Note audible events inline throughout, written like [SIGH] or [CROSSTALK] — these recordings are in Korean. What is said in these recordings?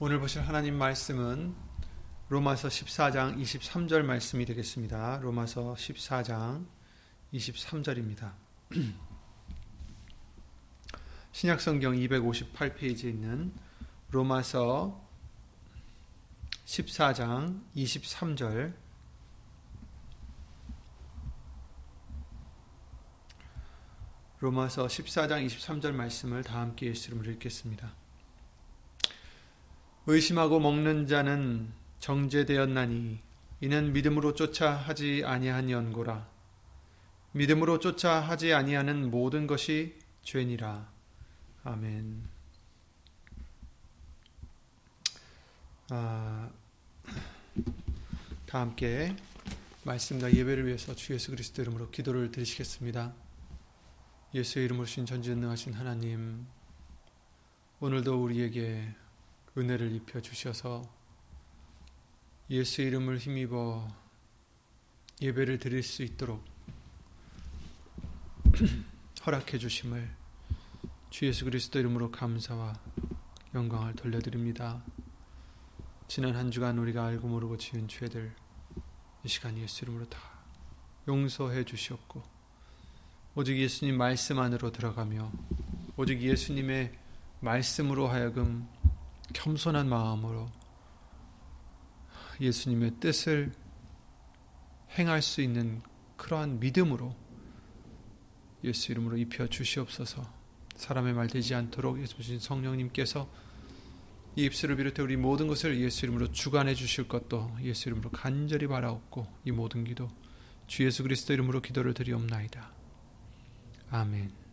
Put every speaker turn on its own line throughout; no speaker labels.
오늘 보실 하나님 말씀은 로마서 14장 23절 말씀이 되겠습니다. 로마서 14장 23절입니다. [CLEARS THROAT] 신약성경 258페이지에 있는 로마서 14장 23절 로마서 14장 23절 말씀을 다 함께 예수 이름으로 읽겠습니다. 의심하고 먹는 자는 정죄되었나니 이는 믿음으로 쫓아 하지 아니한 연고라 믿음으로 쫓아 하지 아니하는 모든 것이 죄니라 아멘. 아, 다 함께 말씀과 예배를 위해서 주 예수 그리스도 이름으로 기도를 드리시겠습니다. 예수의 이름으로 신 전지전능하신 하나님, 오늘도 우리에게 은혜를 입혀 주셔서 예수의 이름을 힘입어 예배를 드릴 수 있도록 [CLEARS THROAT] 허락해 주심을 주 예수 그리스도 이름으로 감사와 영광을 돌려드립니다. 지난 한 주간 우리가 알고 모르고 지은 죄들 이 시간 예수 이름으로 다 용서해 주시옵고 오직 예수님 말씀 안으로 들어가며 오직 예수님의 말씀으로 하여금 겸손한 마음으로 예수님의 뜻을 행할 수 있는 그러한 믿음으로 예수 이름으로 입혀 주시옵소서. 사람의 말 되지 않도록 예수신 성령님께서 이 입술을 비롯해 우리 모든 것을 예수 이름으로 주관해 주실 것도 예수 이름으로 간절히 바라옵고 이 모든 기도 주 예수 그리스도 이름으로 기도를 드리옵나이다. 아멘.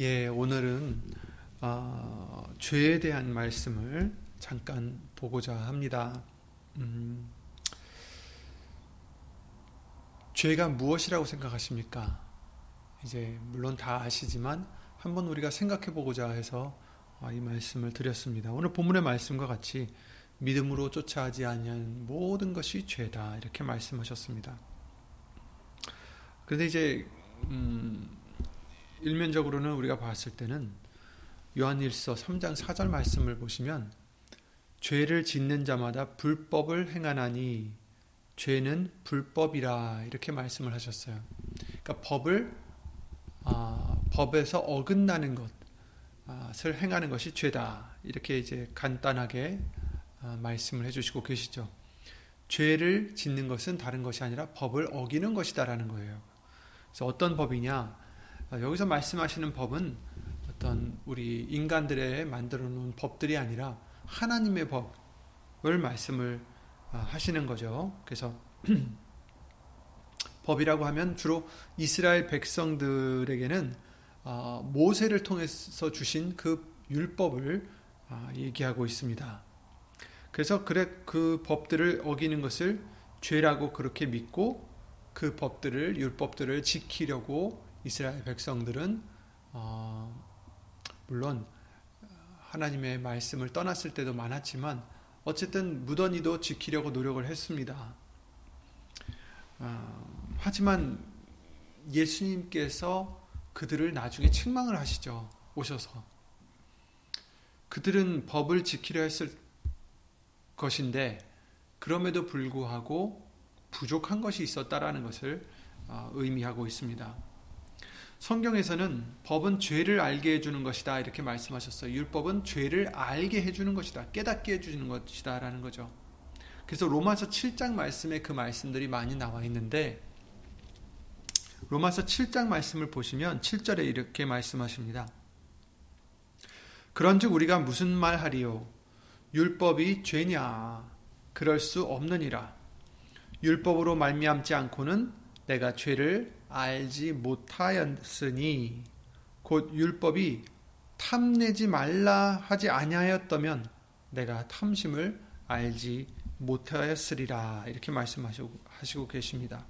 예, 오늘은 어, 죄에 대한 말씀을 잠깐 보고자 합니다. 음, 죄가 무엇이라고 생각하십니까? 이제 물론 다 아시지만 한번 우리가 생각해 보고자 해서 아, 이 말씀을 드렸습니다. 오늘 본문의 말씀과 같이 믿음으로 쫓아하지 아니한 모든 것이 죄다 이렇게 말씀하셨습니다. 그런데 이제 음, 일면적으로는 우리가 봤을 때는 요한일서 3장 4절 말씀을 보시면 죄를 짓는 자마다 불법을 행하나니 죄는 불법이라 이렇게 말씀을 하셨어요. 그러니까 법을 아, 법에서 어긋나는 것을 행하는 것이 죄다 이렇게 이제 간단하게 아, 말씀을 해주시고 계시죠. 죄를 짓는 것은 다른 것이 아니라 법을 어기는 것이다라는 거예요. 그래서 어떤 법이냐? 아, 여기서 말씀하시는 법은 어떤 우리 인간들의 만들어 놓은 법들이 아니라 하나님의 법을 말씀을 아, 하시는 거죠. 그래서 [CLEARS THROAT] 법이라고 하면 주로 이스라엘 백성들에게는 모세를 통해서 주신 그 율법을 얘기하고 있습니다. 그래서 그래 그 법들을 어기는 것을 죄라고 그렇게 믿고 그 법들을 율법들을 지키려고 이스라엘 백성들은 어, 물론 하나님의 말씀을 떠났을 때도 많았지만 어쨌든 무던히도 지키려고 노력을 했습니다. 어, 하지만 예수님께서 그들을 나중에 책망을 하시죠. 오셔서. 그들은 법을 지키려 했을 것인데 그럼에도 불구하고 부족한 것이 있었다라는 것을 어, 의미하고 있습니다. 성경에서는 법은 죄를 알게 해주는 것이다 이렇게 말씀하셨어요. 율법은 죄를 알게 해주는 것이다, 깨닫게 해주는 것이다 라는 거죠. 그래서 로마서 7장 말씀에 그 말씀들이 많이 나와 있는데 로마서 7장 말씀을 보시면 7절에 이렇게 말씀하십니다. 그런즉 우리가 무슨 말 하리요? 율법이 죄냐? 그럴 수 없느니라. 율법으로 말미암지 않고는 내가 죄를 알지 못하였으니 곧 율법이 탐내지 말라 하지 아니하였다면 내가 탐심을 알지 못하였으리라 이렇게 말씀하시고 계십니다.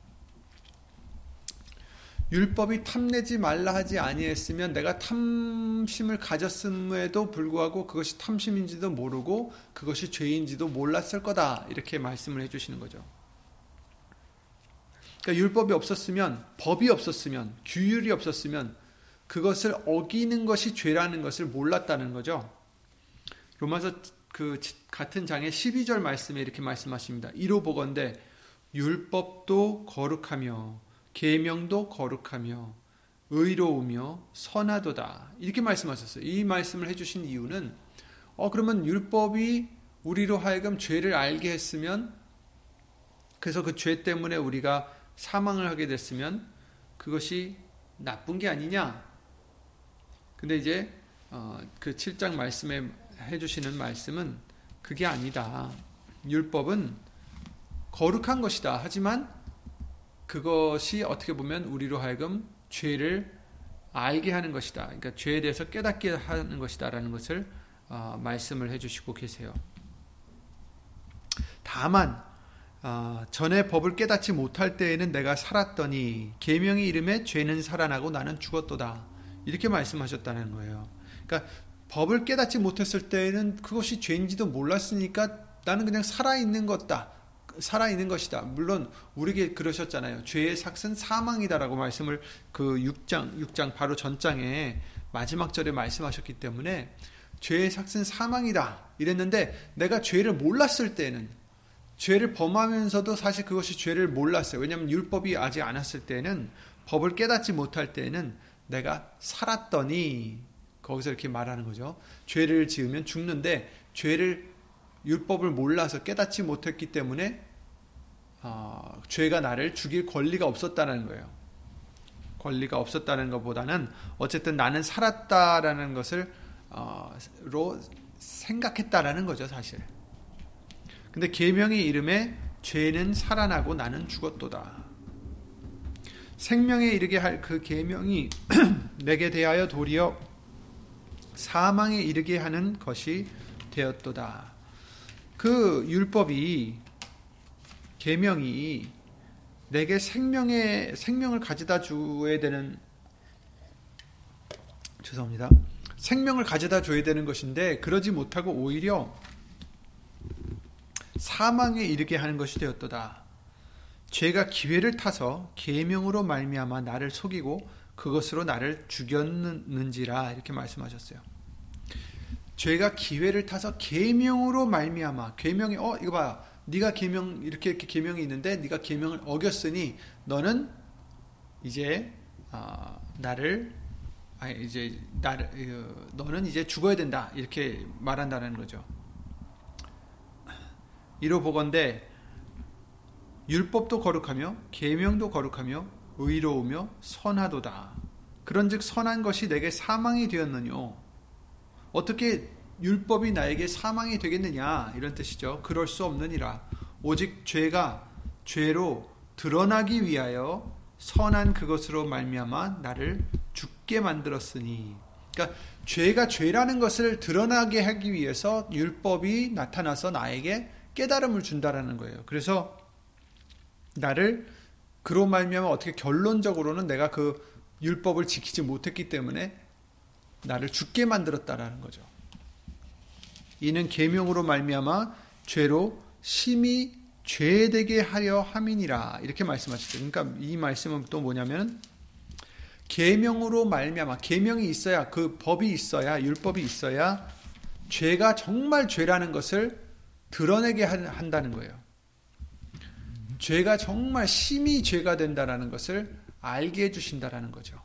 율법이 탐내지 말라 하지 아니했으면 내가 탐심을 가졌음에도 불구하고 그것이 탐심인지도 모르고 그것이 죄인지도 몰랐을 거다 이렇게 말씀을 해주시는 거죠. 그러니까 율법이 없었으면 법이 없었으면 규율이 없었으면 그것을 어기는 것이 죄라는 것을 몰랐다는 거죠. 로마서 그 같은 장의 12절 말씀에 이렇게 말씀하십니다. 이로 보건대 율법도 거룩하며 계명도 거룩하며 의로우며 선하도다. 이렇게 말씀하셨어요. 이 말씀을 해 주신 이유는 어 그러면 율법이 우리로 하여금 죄를 알게 했으면 그래서 그 죄 때문에 우리가 사망을 하게 됐으면 그것이 나쁜 게 아니냐? 근데 이제 어, 그 7장 말씀에 해주시는 말씀은 그게 아니다. 율법은 거룩한 것이다. 하지만 그것이 어떻게 보면 우리로 하여금 죄를 알게 하는 것이다. 그러니까 죄에 대해서 깨닫게 하는 것이다라는 것을 어, 말씀을 해주시고 계세요. 다만 어, 전에 법을 깨닫지 못할 때에는 내가 살았더니 계명의 이름에 죄는 살아나고 나는 죽었도다. 이렇게 말씀하셨다는 거예요. 그러니까 법을 깨닫지 못했을 때에는 그것이 죄인지도 몰랐으니까 나는 그냥 살아있는 것다. 살아있는 것이다. 물론 우리에게 그러셨잖아요. 죄의 삭은 사망이다라고 말씀을 그 6장 6장 바로 전장에 마지막 절에 말씀하셨기 때문에 죄의 삭은 사망이다. 이랬는데 내가 죄를 몰랐을 때는 죄를 범하면서도 사실 그것이 죄를 몰랐어요. 왜냐하면 율법이 아직 안 왔을 때는 법을 깨닫지 못할 때는 내가 살았더니 거기서 이렇게 말하는 거죠. 죄를 지으면 죽는데 죄를 율법을 몰라서 깨닫지 못했기 때문에 어, 죄가 나를 죽일 권리가 없었다는 거예요. 권리가 없었다는 것보다는 어쨌든 나는 살았다라는 것을 어, 로 생각했다라는 거죠, 사실. 근데 계명의 이름에 죄는 살아나고 나는 죽었도다. 생명에 이르게 할 그 계명이 [CLEARS THROAT] 내게 대하여 도리어 사망에 이르게 하는 것이 되었도다. 그 율법이 계명이 내게 생명의 생명을 가져다 줘야 되는 죄송합니다. 생명을 가져다 줘야 되는 것인데 그러지 못하고 오히려 사망에 이르게 하는 것이 되었도다. 죄가 기회를 타서 계명으로 말미암아 나를 속이고 그것으로 나를 죽였는지라 이렇게 말씀하셨어요. 죄가 기회를 타서 계명으로 말미암아 계명이 어 이거 봐 네가 계명 이렇게 이렇게 계명이 있는데 네가 계명을 어겼으니 너는 이제 어, 나를 아니 이제 나를 어, 너는 이제 죽어야 된다 이렇게 말한다는 거죠. 이로 보건대 율법도 거룩하며 계명도 거룩하며 의로우며 선하도다. 그런즉 선한 것이 내게 사망이 되었느뇨. 어떻게 율법이 나에게 사망이 되겠느냐 이런 뜻이죠. 그럴 수 없느니라. 오직 죄가 죄로 드러나기 위하여 선한 그것으로 말미암아 나를 죽게 만들었으니. 그러니까 죄가 죄라는 것을 드러나게 하기 위해서 율법이 나타나서 나에게 깨달음을 준다라는 거예요. 그래서 나를 그로 말미암아 어떻게 결론적으로는 내가 그 율법을 지키지 못했기 때문에 나를 죽게 만들었다라는 거죠. 이는 계명으로 말미암아 죄로 심히 죄되게 하려 함이니라 이렇게 말씀하셨죠. 그러니까 이 말씀은 또 뭐냐면 계명으로 말미암아 계명이 있어야 그 법이 있어야 율법이 있어야 죄가 정말 죄라는 것을 드러내게 한다는 거예요. 죄가 정말 심히 죄가 된다라는 것을 알게 해주신다라는 거죠.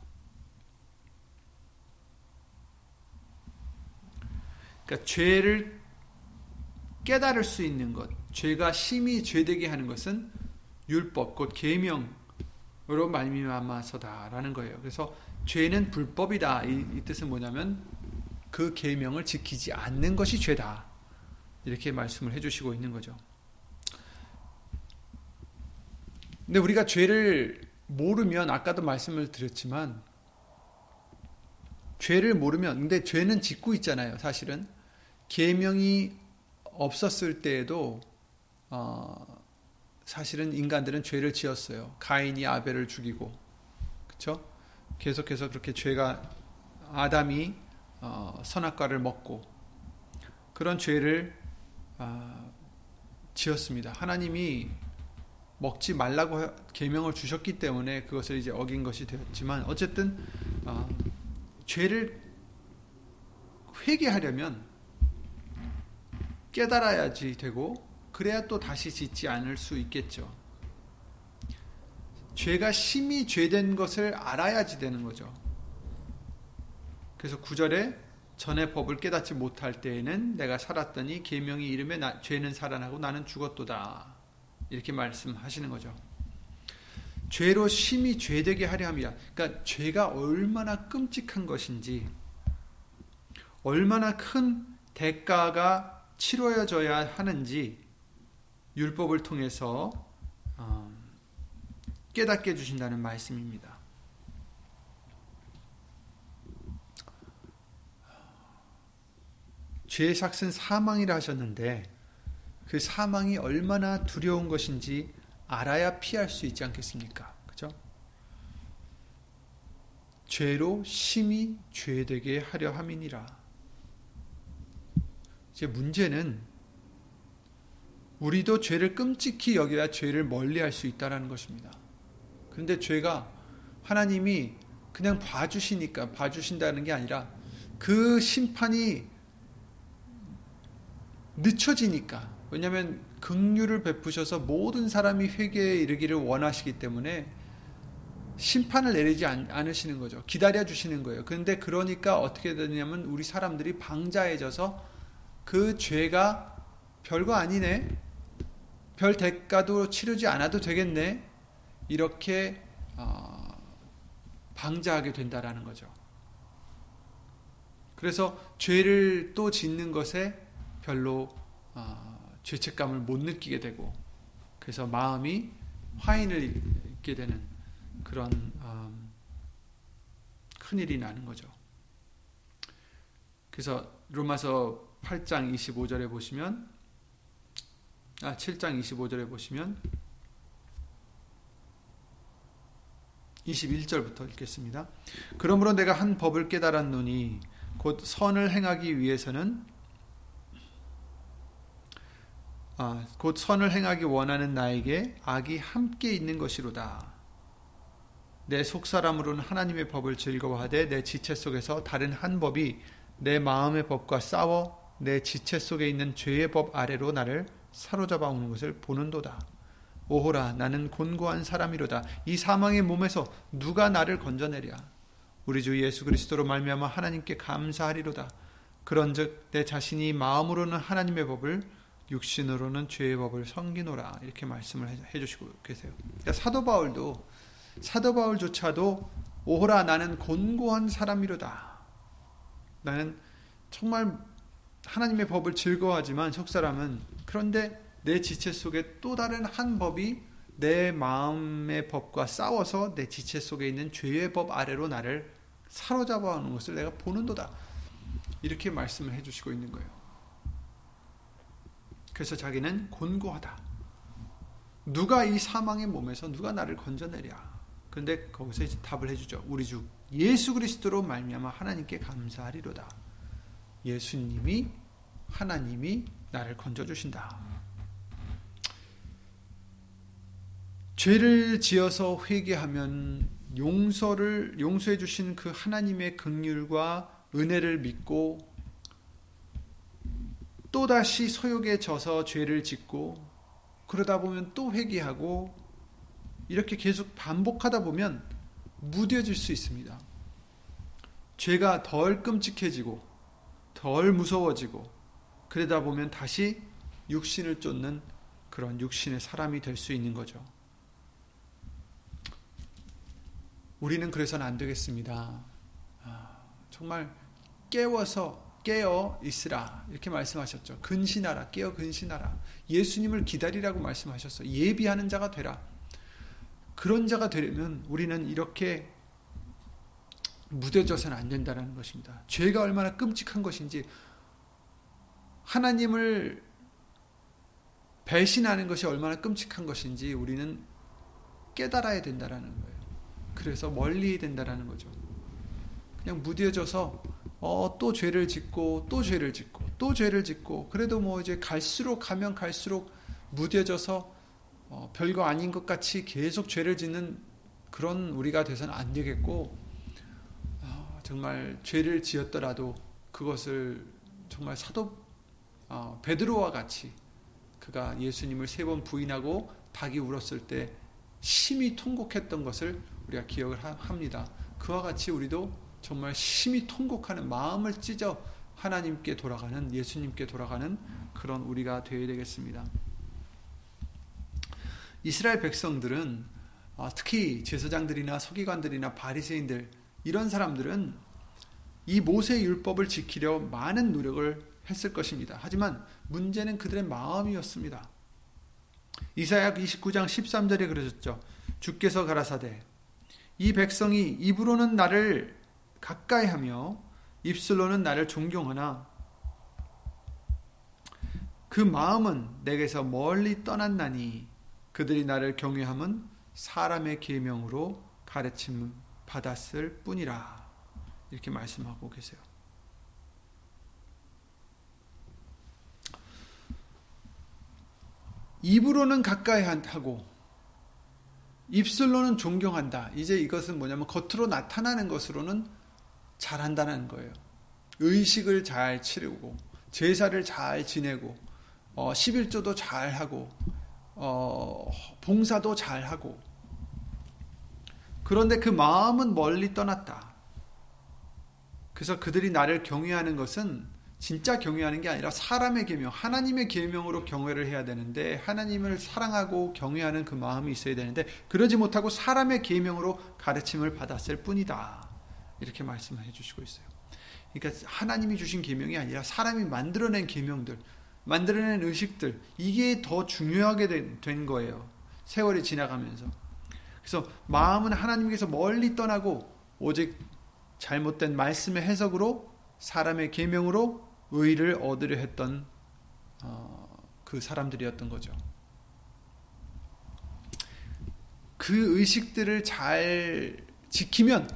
그러니까 죄를 깨달을 수 있는 것, 죄가 심히 죄되게 하는 것은 율법, 곧 계명으로 말미암아서다라는 거예요. 그래서 죄는 불법이다. 이, 이 뜻은 뭐냐면 그 계명을 지키지 않는 것이 죄다. 이렇게 말씀을 해주시고 있는 거죠. 근데 우리가 죄를 모르면 아까도 말씀을 드렸지만 죄를 모르면 근데 죄는 짓고 있잖아요. 사실은 계명이 없었을 때에도 어, 사실은 인간들은 죄를 지었어요. 가인이 아벨을 죽이고 그렇죠? 계속해서 그렇게 죄가 아담이 어, 선악과를 먹고 그런 죄를 어, 지었습니다. 하나님이 먹지 말라고 계명을 주셨기 때문에 그것을 이제 어긴 것이 되었지만 어쨌든 어, 죄를 회개하려면 깨달아야지 되고 그래야 또 다시 짓지 않을 수 있겠죠. 죄가 심히 죄된 것을 알아야지 되는 거죠. 그래서 구절에 전의 법을 깨닫지 못할 때에는 내가 살았더니 계명이 이름에 나, 죄는 살아나고 나는 죽었도다. 이렇게 말씀하시는 거죠. 죄로 심히 죄되게 하려 함이라. 그러니까 죄가 얼마나 끔찍한 것인지 얼마나 큰 대가가 치러져야 하는지 율법을 통해서 어, 깨닫게 해 주신다는 말씀입니다. 죄의 삭은 사망이라 하셨는데 그 사망이 얼마나 두려운 것인지 알아야 피할 수 있지 않겠습니까? 그죠? 죄로 심히 죄되게 하려 함이니라. 이제 문제는 우리도 죄를 끔찍히 여겨야 죄를 멀리할 수 있다라는 것입니다. 그런데 죄가 하나님이 그냥 봐주시니까 봐주신다는 게 아니라 그 심판이 늦춰지니까 왜냐하면 긍휼을 베푸셔서 모든 사람이 회개에 이르기를 원하시기 때문에 심판을 내리지 않으시는 거죠. 기다려 주시는 거예요. 그런데 그러니까 어떻게 되냐면 우리 사람들이 방자해져서 그 죄가 별거 아니네. 별 대가도 치르지 않아도 되겠네. 이렇게 어, 방자하게 된다라는 거죠. 그래서 죄를 또 짓는 것에 별로 어, 죄책감을 못 느끼게 되고 그래서 마음이 화인을 입게 되는 그런 음, 큰일이 나는 거죠. 그래서 로마서 8장 25절에 보시면 아 7장 25절에 보시면 21절부터 읽겠습니다. 그러므로 내가 한 법을 깨달았노니 곧 선을 행하기 위해서는 아, 곧 선을 행하기 원하는 나에게 악이 함께 있는 것이로다. 내 속사람으로는 하나님의 법을 즐거워하되 내 지체 속에서 다른 한 법이 내 마음의 법과 싸워 내 지체 속에 있는 죄의 법 아래로 나를 사로잡아 오는 것을 보는도다. 오호라 나는 곤고한 사람이로다. 이 사망의 몸에서 누가 나를 건져내랴. 우리 주 예수 그리스도로 말미암아 하나님께 감사하리로다. 그런즉 내 자신이 마음으로는 하나님의 법을 육신으로는 죄의 법을 섬기노라 이렇게 말씀을 해주시고 계세요. 그러니까 사도 바울도 사도 바울조차도 오호라 나는 곤고한 사람이로다. 나는 정말 하나님의 법을 즐거워하지만 속 사람은 그런데 내 지체 속에 또 다른 한 법이 내 마음의 법과 싸워서 내 지체 속에 있는 죄의 법 아래로 나를 사로잡아 오는 것을 내가 보는도다. 이렇게 말씀을 해주시고 있는 거예요. 그래서 자기는 곤고하다. 누가 이 사망의 몸에서 누가 나를 건져내랴. 그런데 거기서 답을 해주죠. 우리 주 예수 그리스도로 말미암아 하나님께 감사하리로다. 예수님이 하나님이 나를 건져 주신다. 죄를 지어서 회개하면 용서를 용서해 주신 그 하나님의 긍휼과 은혜를 믿고 또다시 소욕에 져서 죄를 짓고 그러다 보면 또 회개하고 이렇게 계속 반복하다 보면 무뎌질 수 있습니다. 죄가 덜 끔찍해지고 덜 무서워지고 그러다 보면 다시 육신을 쫓는 그런 육신의 사람이 될 수 있는 거죠. 우리는 그래서는 안 되겠습니다. 아, 정말 깨워서 깨어 있으라 이렇게 말씀하셨죠. 근신하라 깨어 근신하라 예수님을 기다리라고 말씀하셨어. 예비하는 자가 되라. 그런 자가 되려면 우리는 이렇게 무뎌져서는 안 된다는 것입니다. 죄가 얼마나 끔찍한 것인지 하나님을 배신하는 것이 얼마나 끔찍한 것인지 우리는 깨달아야 된다라는 거예요. 그래서 멀리 된다라는 거죠. 그냥 무뎌져서 어, 또 죄를 짓고 또 죄를 짓고 또 죄를 짓고 그래도 뭐 이제 갈수록 가면 갈수록 무뎌져서 어, 별거 아닌 것 같이 계속 죄를 짓는 그런 우리가 돼서는 안 되겠고 어, 정말 죄를 지었더라도 그것을 정말 사도 어, 베드로와 같이 그가 예수님을 세 번 부인하고 닭이 울었을 때 심히 통곡했던 것을 우리가 기억을 합니다. 그와 같이 우리도 정말 심히 통곡하는 마음을 찢어 하나님께 돌아가는 예수님께 돌아가는 그런 우리가 되어야 되겠습니다. 이스라엘 백성들은 아, 특히 제사장들이나 서기관들이나 바리새인들 이런 사람들은 이 모세 율법을 지키려 많은 노력을 했을 것입니다. 하지만 문제는 그들의 마음이었습니다. 이사야 29장 13절에 그러셨죠. 주께서 가라사대 이 백성이 입으로는 나를 가까이 하며 입술로는 나를 존경하나 그 마음은 내게서 멀리 떠났나니 그들이 나를 경외함은 사람의 계명으로 가르침 받았을 뿐이라 이렇게 말씀하고 계세요. 입으로는 가까이 하고 입술로는 존경한다. 이제 이것은 뭐냐면 겉으로 나타나는 것으로는 잘한다는 거예요. 의식을 잘 치르고 제사를 잘 지내고 어, 11조도 잘 하고 어, 봉사도 잘 하고 그런데 그 마음은 멀리 떠났다. 그래서 그들이 나를 경외하는 것은 진짜 경외하는 게 아니라 사람의 계명, 하나님의 계명으로 경외를 해야 되는데 하나님을 사랑하고 경외하는 그 마음이 있어야 되는데 그러지 못하고 사람의 계명으로 가르침을 받았을 뿐이다. 이렇게 말씀을 해주시고 있어요. 그러니까 하나님이 주신 계명이 아니라 사람이 만들어낸 계명들, 만들어낸 의식들 이게 더 중요하게 된, 된 거예요. 세월이 지나가면서. 그래서 마음은 하나님께서 멀리 떠나고 오직 잘못된 말씀의 해석으로 사람의 계명으로 의를 얻으려 했던 어, 그 사람들이었던 거죠. 그 의식들을 잘 지키면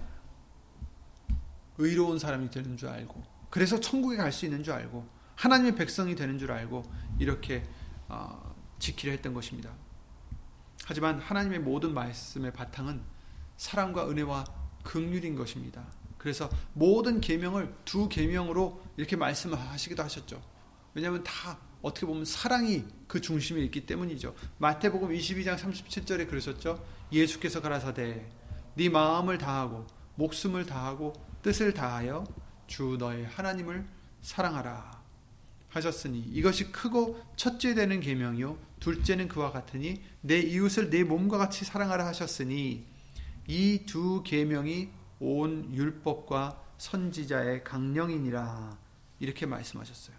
의로운 사람이 되는 줄 알고 그래서 천국에 갈 수 있는 줄 알고 하나님의 백성이 되는 줄 알고 이렇게 어, 지키려 했던 것입니다. 하지만 하나님의 모든 말씀의 바탕은 사랑과 은혜와 긍휼인 것입니다. 그래서 모든 계명을 두 계명으로 이렇게 말씀을 하시기도 하셨죠. 왜냐하면 다 어떻게 보면 사랑이 그 중심에 있기 때문이죠. 마태복음 22장 37절에 그러셨죠. 예수께서 가라사대 네 마음을 다하고 목숨을 다하고 뜻을 다하여 주 너의 하나님을 사랑하라 하셨으니 이것이 크고 첫째 되는 계명이요 둘째는 그와 같으니 내 이웃을 내 몸과 같이 사랑하라 하셨으니 이 두 계명이 온 율법과 선지자의 강령이니라 이렇게 말씀하셨어요.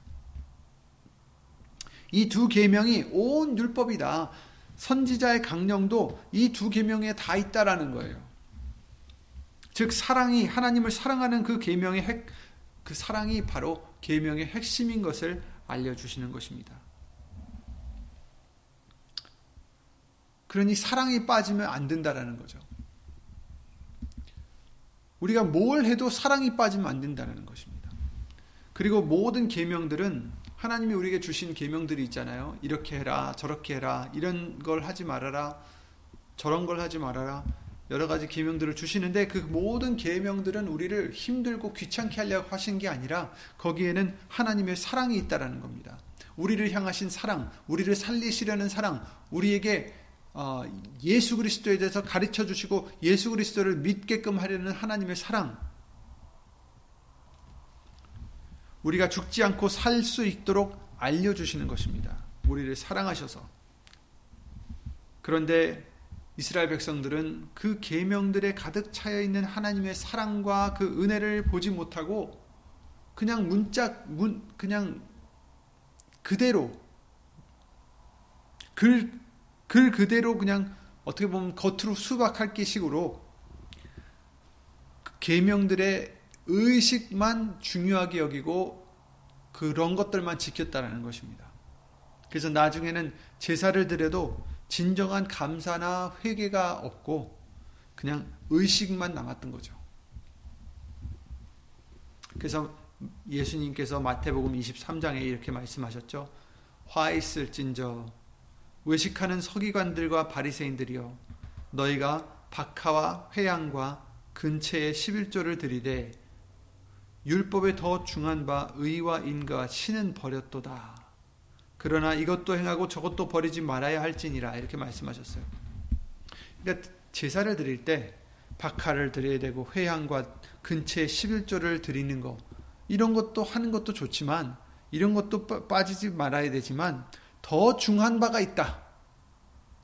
이 두 계명이 온 율법이다. 선지자의 강령도 이 두 계명에 다 있다라는 거예요. 즉 사랑이 하나님을 사랑하는 그 계명의 핵, 그 사랑이 바로 계명의 핵심인 것을 알려 주시는 것입니다. 그러니 사랑이 빠지면 안 된다라는 거죠. 우리가 뭘 해도 사랑이 빠지면 안 된다는 것입니다. 그리고 모든 계명들은 하나님이 우리에게 주신 계명들이 있잖아요. 이렇게 해라, 저렇게 해라, 이런 걸 하지 말아라, 저런 걸 하지 말아라. 여러 가지 계명들을 주시는데 그 모든 계명들은 우리를 힘들고 귀찮게 하려고 하신 게 아니라 거기에는 하나님의 사랑이 있다라는 겁니다. 우리를 향하신 사랑, 우리를 살리시려는 사랑, 우리에게 어, 예수 그리스도에 대해서 가르쳐 주시고 예수 그리스도를 믿게끔 하려는 하나님의 사랑. 우리가 죽지 않고 살 수 있도록 알려 주시는 것입니다. 우리를 사랑하셔서. 그런데 이스라엘 백성들은 그 계명들에 가득 차여 있는 하나님의 사랑과 그 은혜를 보지 못하고 그냥 문짝 문 그냥 그대로 글, 글 그대로 그냥 어떻게 보면 겉으로 수박할 기 식으로 계명들의 의식만 중요하게 여기고 그런 것들만 지켰다라는 것입니다. 그래서 나중에는 제사를 드려도 진정한 감사나 회개가 없고 그냥 의식만 남았던 거죠. 그래서 예수님께서 마태복음 23장에 이렇게 말씀하셨죠. 화 있을진저 외식하는 서기관들과 바리새인들이여 너희가 박하와 회양과 근처에 11조를 들이되 율법에 더 중한 바 의와 인과 신은 버렸도다. 그러나 이것도 행하고 저것도 버리지 말아야 할지니라 이렇게 말씀하셨어요. 그러니까 제사를 드릴 때 박하를 드려야 되고 회양과 근처에 11조를 드리는 거 이런 것도 하는 것도 좋지만 이런 것도 빠지지 말아야 되지만 더 중요한 바가 있다.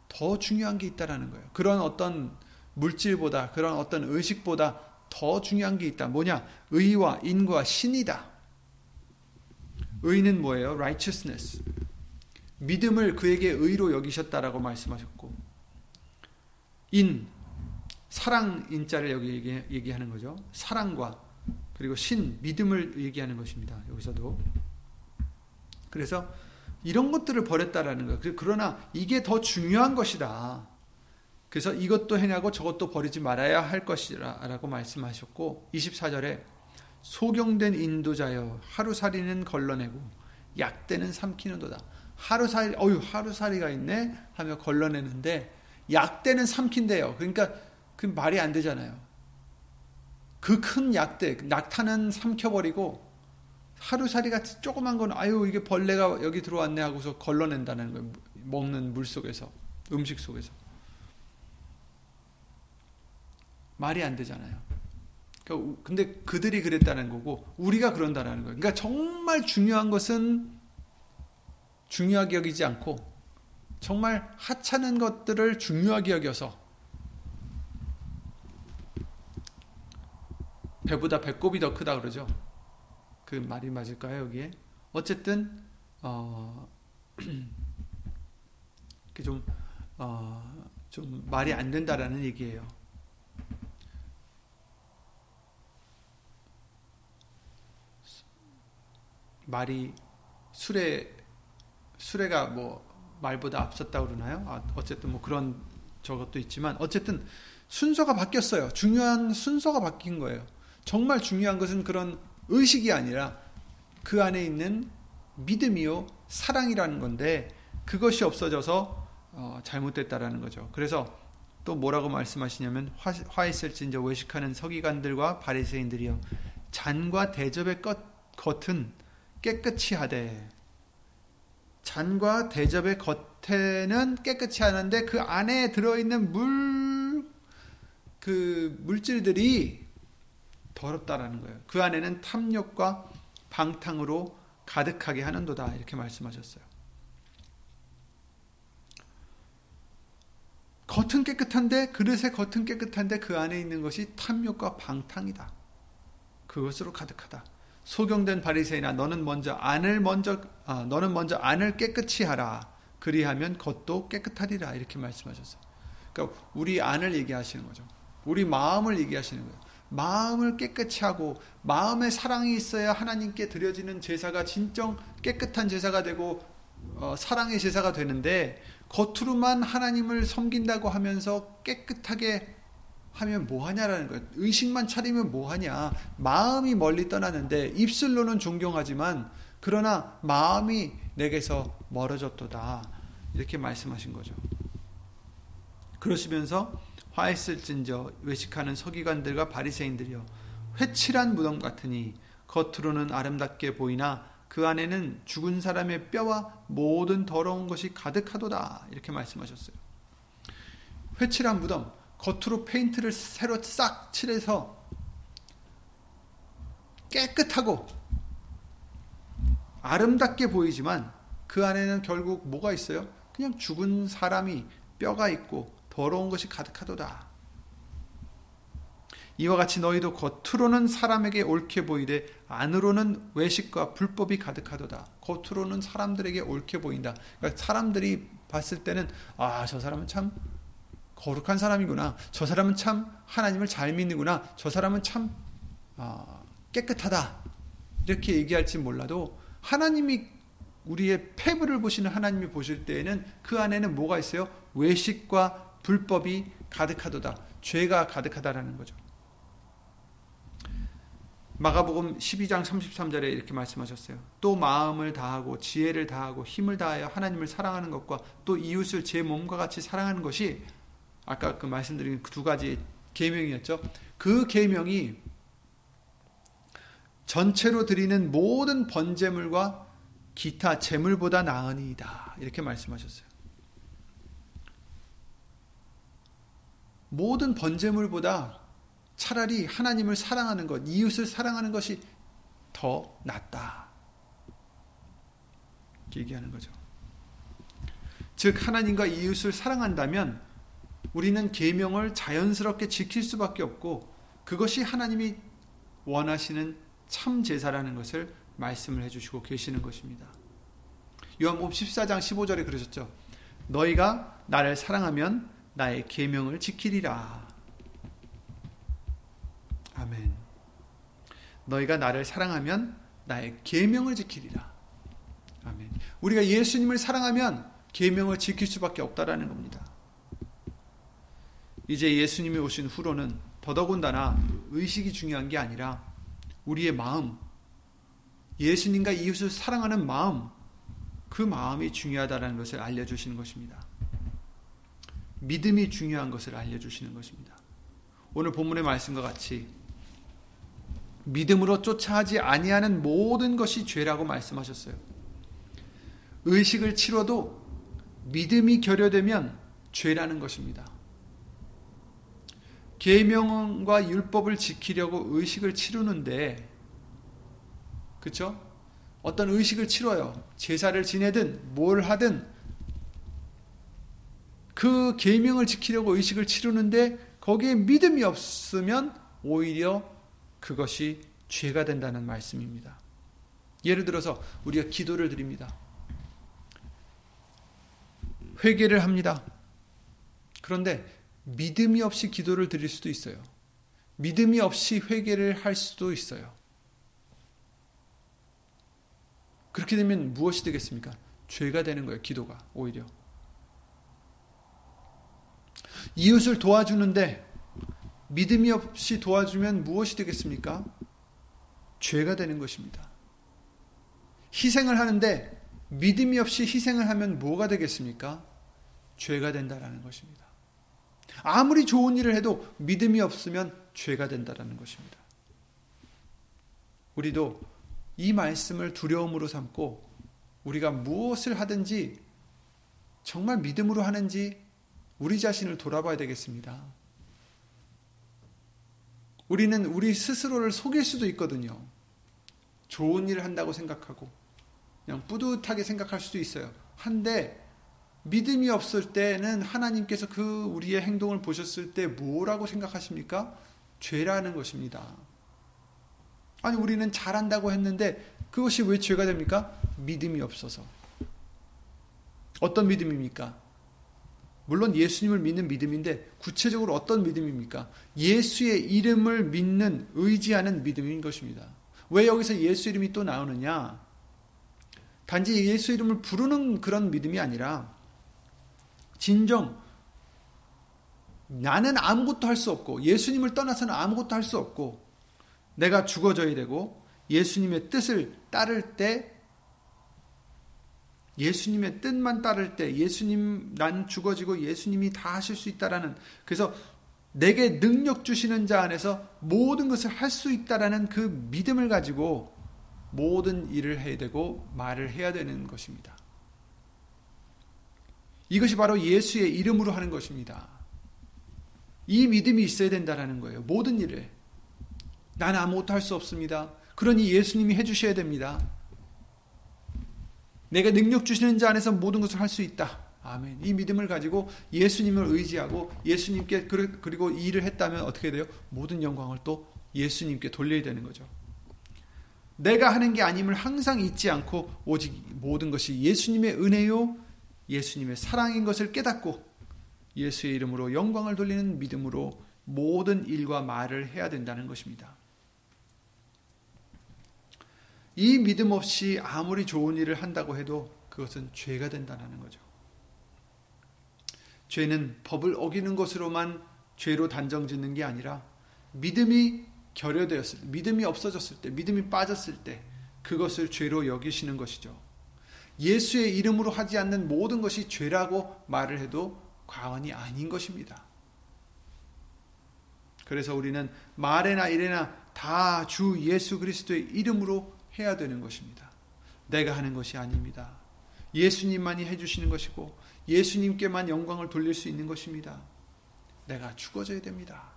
더 중요한 게 있다라는 거예요. 그런 어떤 물질보다 그런 어떤 의식보다 더 중요한 게 있다. 뭐냐? 의와 인과 신이다. 의는 뭐예요? righteousness. 믿음을 그에게 의로 여기셨다라고 말씀하셨고 인 사랑 인자를 여기 얘기, 얘기하는 거죠. 사랑과 그리고 신, 믿음을 얘기하는 것입니다. 여기서도. 그래서 이런 것들을 버렸다라는 거예요. 그러나 이게 더 중요한 것이다. 그래서 이것도 해냐고 저것도 버리지 말아야 할 것이라 라고 말씀하셨고 24절에 소경된 인도자여 하루살이는 걸러내고 약대는 삼키는도다. 하루살이 어유 하루살이가 있네 하며 걸러내는데 약대는 삼킨대요. 그러니까 그 말이 안 되잖아요. 그 큰 약대, 낙타는 삼켜버리고 하루살이 같이 조그만 건 아유 이게 벌레가 여기 들어왔네 하고서 걸러낸다는 거예요. 먹는 물 속에서 음식 속에서 말이 안 되잖아요. 그러니까 근데 그들이 그랬다는 거고 우리가 그런다는 거예요. 그러니까 정말 중요한 것은 중요하게 여기지 않고 정말 하찮은 것들을 중요하게 여겨서 배보다 배꼽이 더 크다 그러죠. 그 말이 맞을까요 여기에? 어쨌든 어, [CLEARS THROAT] 좀, 어, 좀 말이 안 된다라는 얘기예요. 말이 수레 수레가 뭐 말보다 앞섰다 그러나요? 아, 어쨌든 뭐 그런 저것도 있지만 어쨌든 순서가 바뀌었어요. 중요한 순서가 바뀐 거예요. 정말 중요한 것은 그런 의식이 아니라 그 안에 있는 믿음이요 사랑이라는 건데 그것이 없어져서 어, 잘못됐다라는 거죠. 그래서 또 뭐라고 말씀하시냐면 화, 화 있을진저 외식하는 서기관들과 바리새인들이요 잔과 대접의 것, 겉은 깨끗이 하되 잔과 대접의 겉에는 깨끗이 하는데 그 안에 들어있는 물 그 물질들이 더럽다라는 거예요. 그 안에는 탐욕과 방탕으로 가득하게 하는도다 이렇게 말씀하셨어요. 겉은 깨끗한데 그릇의 겉은 깨끗한데 그 안에 있는 것이 탐욕과 방탕이다. 그것으로 가득하다. 소경된 바리새인아 너는 먼저 안을 먼저 아, 너는 먼저 안을 깨끗이 하라. 그리하면 겉도 깨끗하리라 이렇게 말씀하셨어요. 그러니까 우리 안을 얘기하시는 거죠. 우리 마음을 얘기하시는 거예요. 마음을 깨끗이 하고 마음의 사랑이 있어야 하나님께 드려지는 제사가 진정 깨끗한 제사가 되고 어, 사랑의 제사가 되는데 겉으로만 하나님을 섬긴다고 하면서 깨끗하게 하면 뭐 하냐라는 거예요. 의식만 차리면 뭐 하냐. 마음이 멀리 떠나는데 입술로는 존경하지만 그러나 마음이 내게서 멀어졌도다. 이렇게 말씀하신 거죠. 그러시면서 화했을진저 외식하는 서기관들과 바리새인들이여 회칠한 무덤 같으니 겉으로는 아름답게 보이나 그 안에는 죽은 사람의 뼈와 모든 더러운 것이 가득하도다. 이렇게 말씀하셨어요. 회칠한 무덤, 겉으로 페인트를 새로 싹 칠해서 깨끗하고 아름답게 보이지만 그 안에는 결국 뭐가 있어요? 그냥 죽은 사람이 뼈가 있고 더러운 것이 가득하도다. 이와 같이 너희도 겉으로는 사람에게 옳게 보이되 안으로는 외식과 불법이 가득하도다. 겉으로는 사람들에게 옳게 보인다. 그러니까 사람들이 봤을 때는 아, 저 사람은 참 거룩한 사람이구나. 저 사람은 참 하나님을 잘 믿는구나. 저 사람은 참 아, 깨끗하다. 이렇게 얘기할지 몰라도 하나님이 우리의 폐부를 보시는 하나님이 보실 때에는 그 안에는 뭐가 있어요? 외식과 불법이 가득하도다. 죄가 가득하다라는 거죠. 마가복음 12장 33절에 이렇게 말씀하셨어요. 또 마음을 다하고 지혜를 다하고 힘을 다하여 하나님을 사랑하는 것과 또 이웃을 제 몸과 같이 사랑하는 것이 아까 그 말씀드린 그 두 가지 계명이었죠. 그 계명이 전체로 드리는 모든 번제물과 기타 제물보다 나으니이다. 이렇게 말씀하셨어요. 모든 번제물보다 차라리 하나님을 사랑하는 것, 이웃을 사랑하는 것이 더 낫다. 얘기하는 거죠. 즉 하나님과 이웃을 사랑한다면 우리는 계명을 자연스럽게 지킬 수밖에 없고 그것이 하나님이 원하시는 참 제사라는 것을 말씀을 해 주시고 계시는 것입니다. 요한복음 14장 15절에 그러셨죠. 너희가 나를 사랑하면 나의 계명을 지키리라. 아멘. 너희가 나를 사랑하면 나의 계명을 지키리라. 아멘. 우리가 예수님을 사랑하면 계명을 지킬 수밖에 없다라는 겁니다. 이제 예수님이 오신 후로는 더더군다나 의식이 중요한 게 아니라 우리의 마음, 예수님과 이웃을 사랑하는 마음, 그 마음이 중요하다는 것을 알려주시는 것입니다. 믿음이 중요한 것을 알려주시는 것입니다. 오늘 본문의 말씀과 같이 믿음으로 쫓아하지 아니하는 모든 것이 죄라고 말씀하셨어요. 의식을 치러도 믿음이 결여되면 죄라는 것입니다. 계명과 율법을 지키려고 의식을 치르는데 그렇죠? 어떤 의식을 치러요. 제사를 지내든 뭘 하든 그 계명을 지키려고 의식을 치르는데 거기에 믿음이 없으면 오히려 그것이 죄가 된다는 말씀입니다. 예를 들어서 우리가 기도를 드립니다. 회개를 합니다. 그런데 믿음이 없이 기도를 드릴 수도 있어요. 믿음이 없이 회개를 할 수도 있어요. 그렇게 되면 무엇이 되겠습니까? 죄가 되는 거예요, 기도가, 오히려. 이웃을 도와주는데 믿음이 없이 도와주면 무엇이 되겠습니까? 죄가 되는 것입니다. 희생을 하는데 믿음이 없이 희생을 하면 뭐가 되겠습니까? 죄가 된다라는 것입니다. 아무리 좋은 일을 해도 믿음이 없으면 죄가 된다라는 것입니다. 우리도 이 말씀을 두려움으로 삼고 우리가 무엇을 하든지 정말 믿음으로 하는지 우리 자신을 돌아봐야 되겠습니다. 우리는 우리 스스로를 속일 수도 있거든요. 좋은 일을 한다고 생각하고 그냥 뿌듯하게 생각할 수도 있어요. 한데 믿음이 없을 때는 하나님께서 그 우리의 행동을 보셨을 때 뭐라고 생각하십니까? 죄라는 것입니다. 아니 우리는 잘한다고 했는데 그것이 왜 죄가 됩니까? 믿음이 없어서. 어떤 믿음입니까? 물론 예수님을 믿는 믿음인데 구체적으로 어떤 믿음입니까? 예수의 이름을 믿는 의지하는 믿음인 것입니다. 왜 여기서 예수 이름이 또 나오느냐? 단지 예수 이름을 부르는 그런 믿음이 아니라 진정 나는 아무것도 할 수 없고 예수님을 떠나서는 아무것도 할 수 없고 내가 죽어져야 되고 예수님의 뜻을 따를 때 예수님의 뜻만 따를 때 예수님 난 죽어지고 예수님이 다 하실 수 있다라는 그래서 내게 능력 주시는 자 안에서 모든 것을 할 수 있다라는 그 믿음을 가지고 모든 일을 해야 되고 말을 해야 되는 것입니다. 이것이 바로 예수의 이름으로 하는 것입니다. 이 믿음이 있어야 된다라는 거예요. 모든 일을. 나는 아무것도 할 수 없습니다. 그러니 예수님이 해주셔야 됩니다. 내가 능력 주시는 자 안에서 모든 것을 할 수 있다. 아멘. 이 믿음을 가지고 예수님을 의지하고 예수님께 그리고 이 일을 했다면 어떻게 돼요? 모든 영광을 또 예수님께 돌려야 되는 거죠. 내가 하는 게 아님을 항상 잊지 않고 오직 모든 것이 예수님의 은혜요, 예수님의 사랑인 것을 깨닫고 예수의 이름으로 영광을 돌리는 믿음으로 모든 일과 말을 해야 된다는 것입니다. 이 믿음 없이 아무리 좋은 일을 한다고 해도 그것은 죄가 된다는 거죠. 죄는 법을 어기는 것으로만 죄로 단정 짓는 게 아니라 믿음이 결여되었을 때, 믿음이 없어졌을 때, 믿음이 빠졌을 때 그것을 죄로 여기시는 것이죠. 예수의 이름으로 하지 않는 모든 것이 죄라고 말을 해도 과언이 아닌 것입니다. 그래서 우리는 말에나 일에나 다 주 예수 그리스도의 이름으로 해야 되는 것입니다. 내가 하는 것이 아닙니다. 예수님만이 해주시는 것이고 예수님께만 영광을 돌릴 수 있는 것입니다. 내가 죽어져야 됩니다.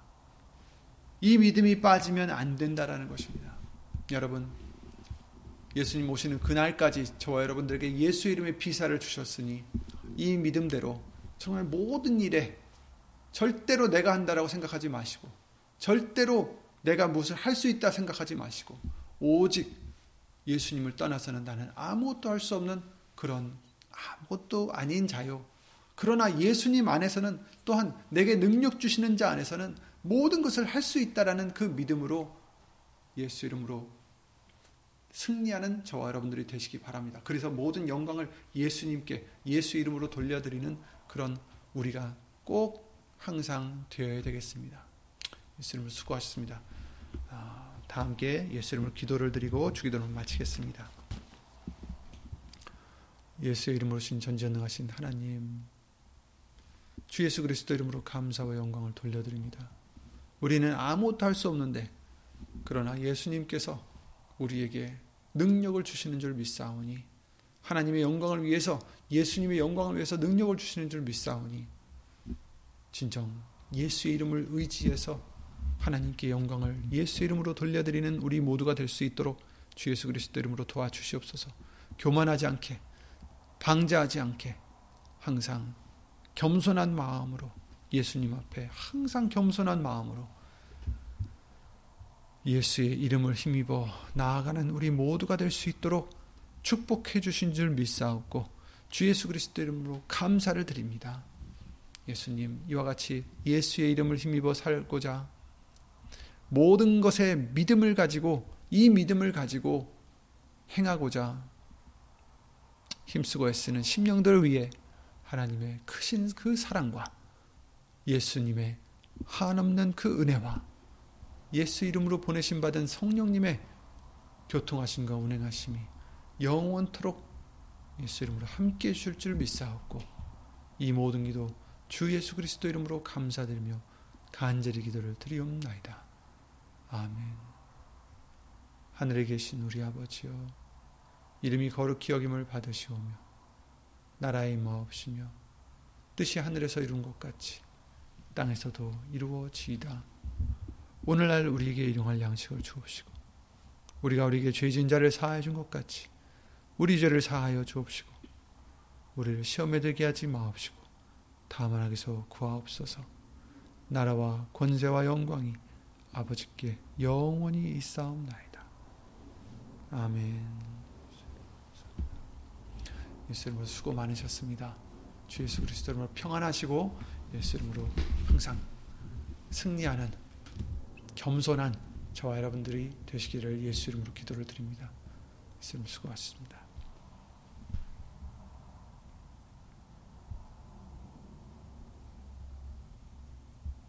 이 믿음이 빠지면 안 된다라는 것입니다. 여러분, 예수님 오시는 그날까지 저와 여러분들에게 예수 이름의 비사를 주셨으니 이 믿음대로 정말 모든 일에 절대로 내가 한다라고 생각하지 마시고 절대로 내가 무엇을 할 수 있다 생각하지 마시고 오직 예수님을 떠나서는 나는 아무것도 할 수 없는 그런 아무것도 아닌 자요. 그러나 예수님 안에서는 또한 내게 능력 주시는 자 안에서는 모든 것을 할 수 있다라는 그 믿음으로 예수 이름으로 승리하는 저와 여러분들이 되시기 바랍니다. 그래서 모든 영광을 예수님께 예수 이름으로 돌려드리는 그런 우리가 꼭 항상 되어야 되겠습니다. 예수 이름으로 수고하셨습니다. 아, 다 함께 예수 이름으로 기도를 드리고 주기도를 마치겠습니다. 예수의 이름으로 신 전지전능하신 하나님 주 예수 그리스도 이름으로 감사와 영광을 돌려드립니다. 우리는 아무것도 할 수 없는데 그러나 예수님께서 우리에게 능력을 주시는 줄 믿사오니 하나님의 영광을 위해서 예수님의 영광을 위해서 능력을 주시는 줄 믿사오니 진정 예수의 이름을 의지해서 하나님께 영광을 예수 이름으로 돌려드리는 우리 모두가 될 수 있도록 주 예수 그리스도 이름으로 도와주시옵소서. 교만하지 않게 방자하지 않게 항상 겸손한 마음으로 예수님 앞에 항상 겸손한 마음으로 예수의 이름을 힘입어 나아가는 우리 모두가 될 수 있도록 축복해 주신 줄 믿사옵고 주 예수 그리스도 이름으로 감사를 드립니다. 예수님 이와 같이 예수의 이름을 힘입어 살고자 모든 것에 믿음을 가지고 이 믿음을 가지고 행하고자 힘쓰고 애쓰는 심령들을 위해 하나님의 크신 그 사랑과 예수님의 한없는 그 은혜와 예수 이름으로 보내신 받은 성령님의 교통하심과 운행하심이 영원토록 예수 이름으로 함께 해주실 줄 믿사옵고 이 모든 기도 주 예수 그리스도 이름으로 감사드리며 간절히 기도를 드리옵나이다. 아멘 하늘에 계신 우리 아버지여 이름이 거룩히 여김을 받으시오며 나라의 마옵시며 뜻이 하늘에서 이룬 것 같이 땅에서도 이루어지이다. 오늘날 우리에게 일용할 양식을 주옵시고 우리가 우리에게 죄진 자를 사하여 준 것 같이 우리 죄를 사하여 주옵시고 우리를 시험에 들게 하지 마옵시고 다만 하기서 구하옵소서 나라와 권세와 영광이 아버지께 영원히 있사옵나이다. 아멘 예수 이름으로 수고 많으셨습니다. 주 예수 그리스도 이름으로 평안하시고 예수 이름으로 항상 승리하는 겸손한 저와 여러분들이 되시기를 예수 이름으로 기도를 드립니다. 예수 이름 수고하셨습니다.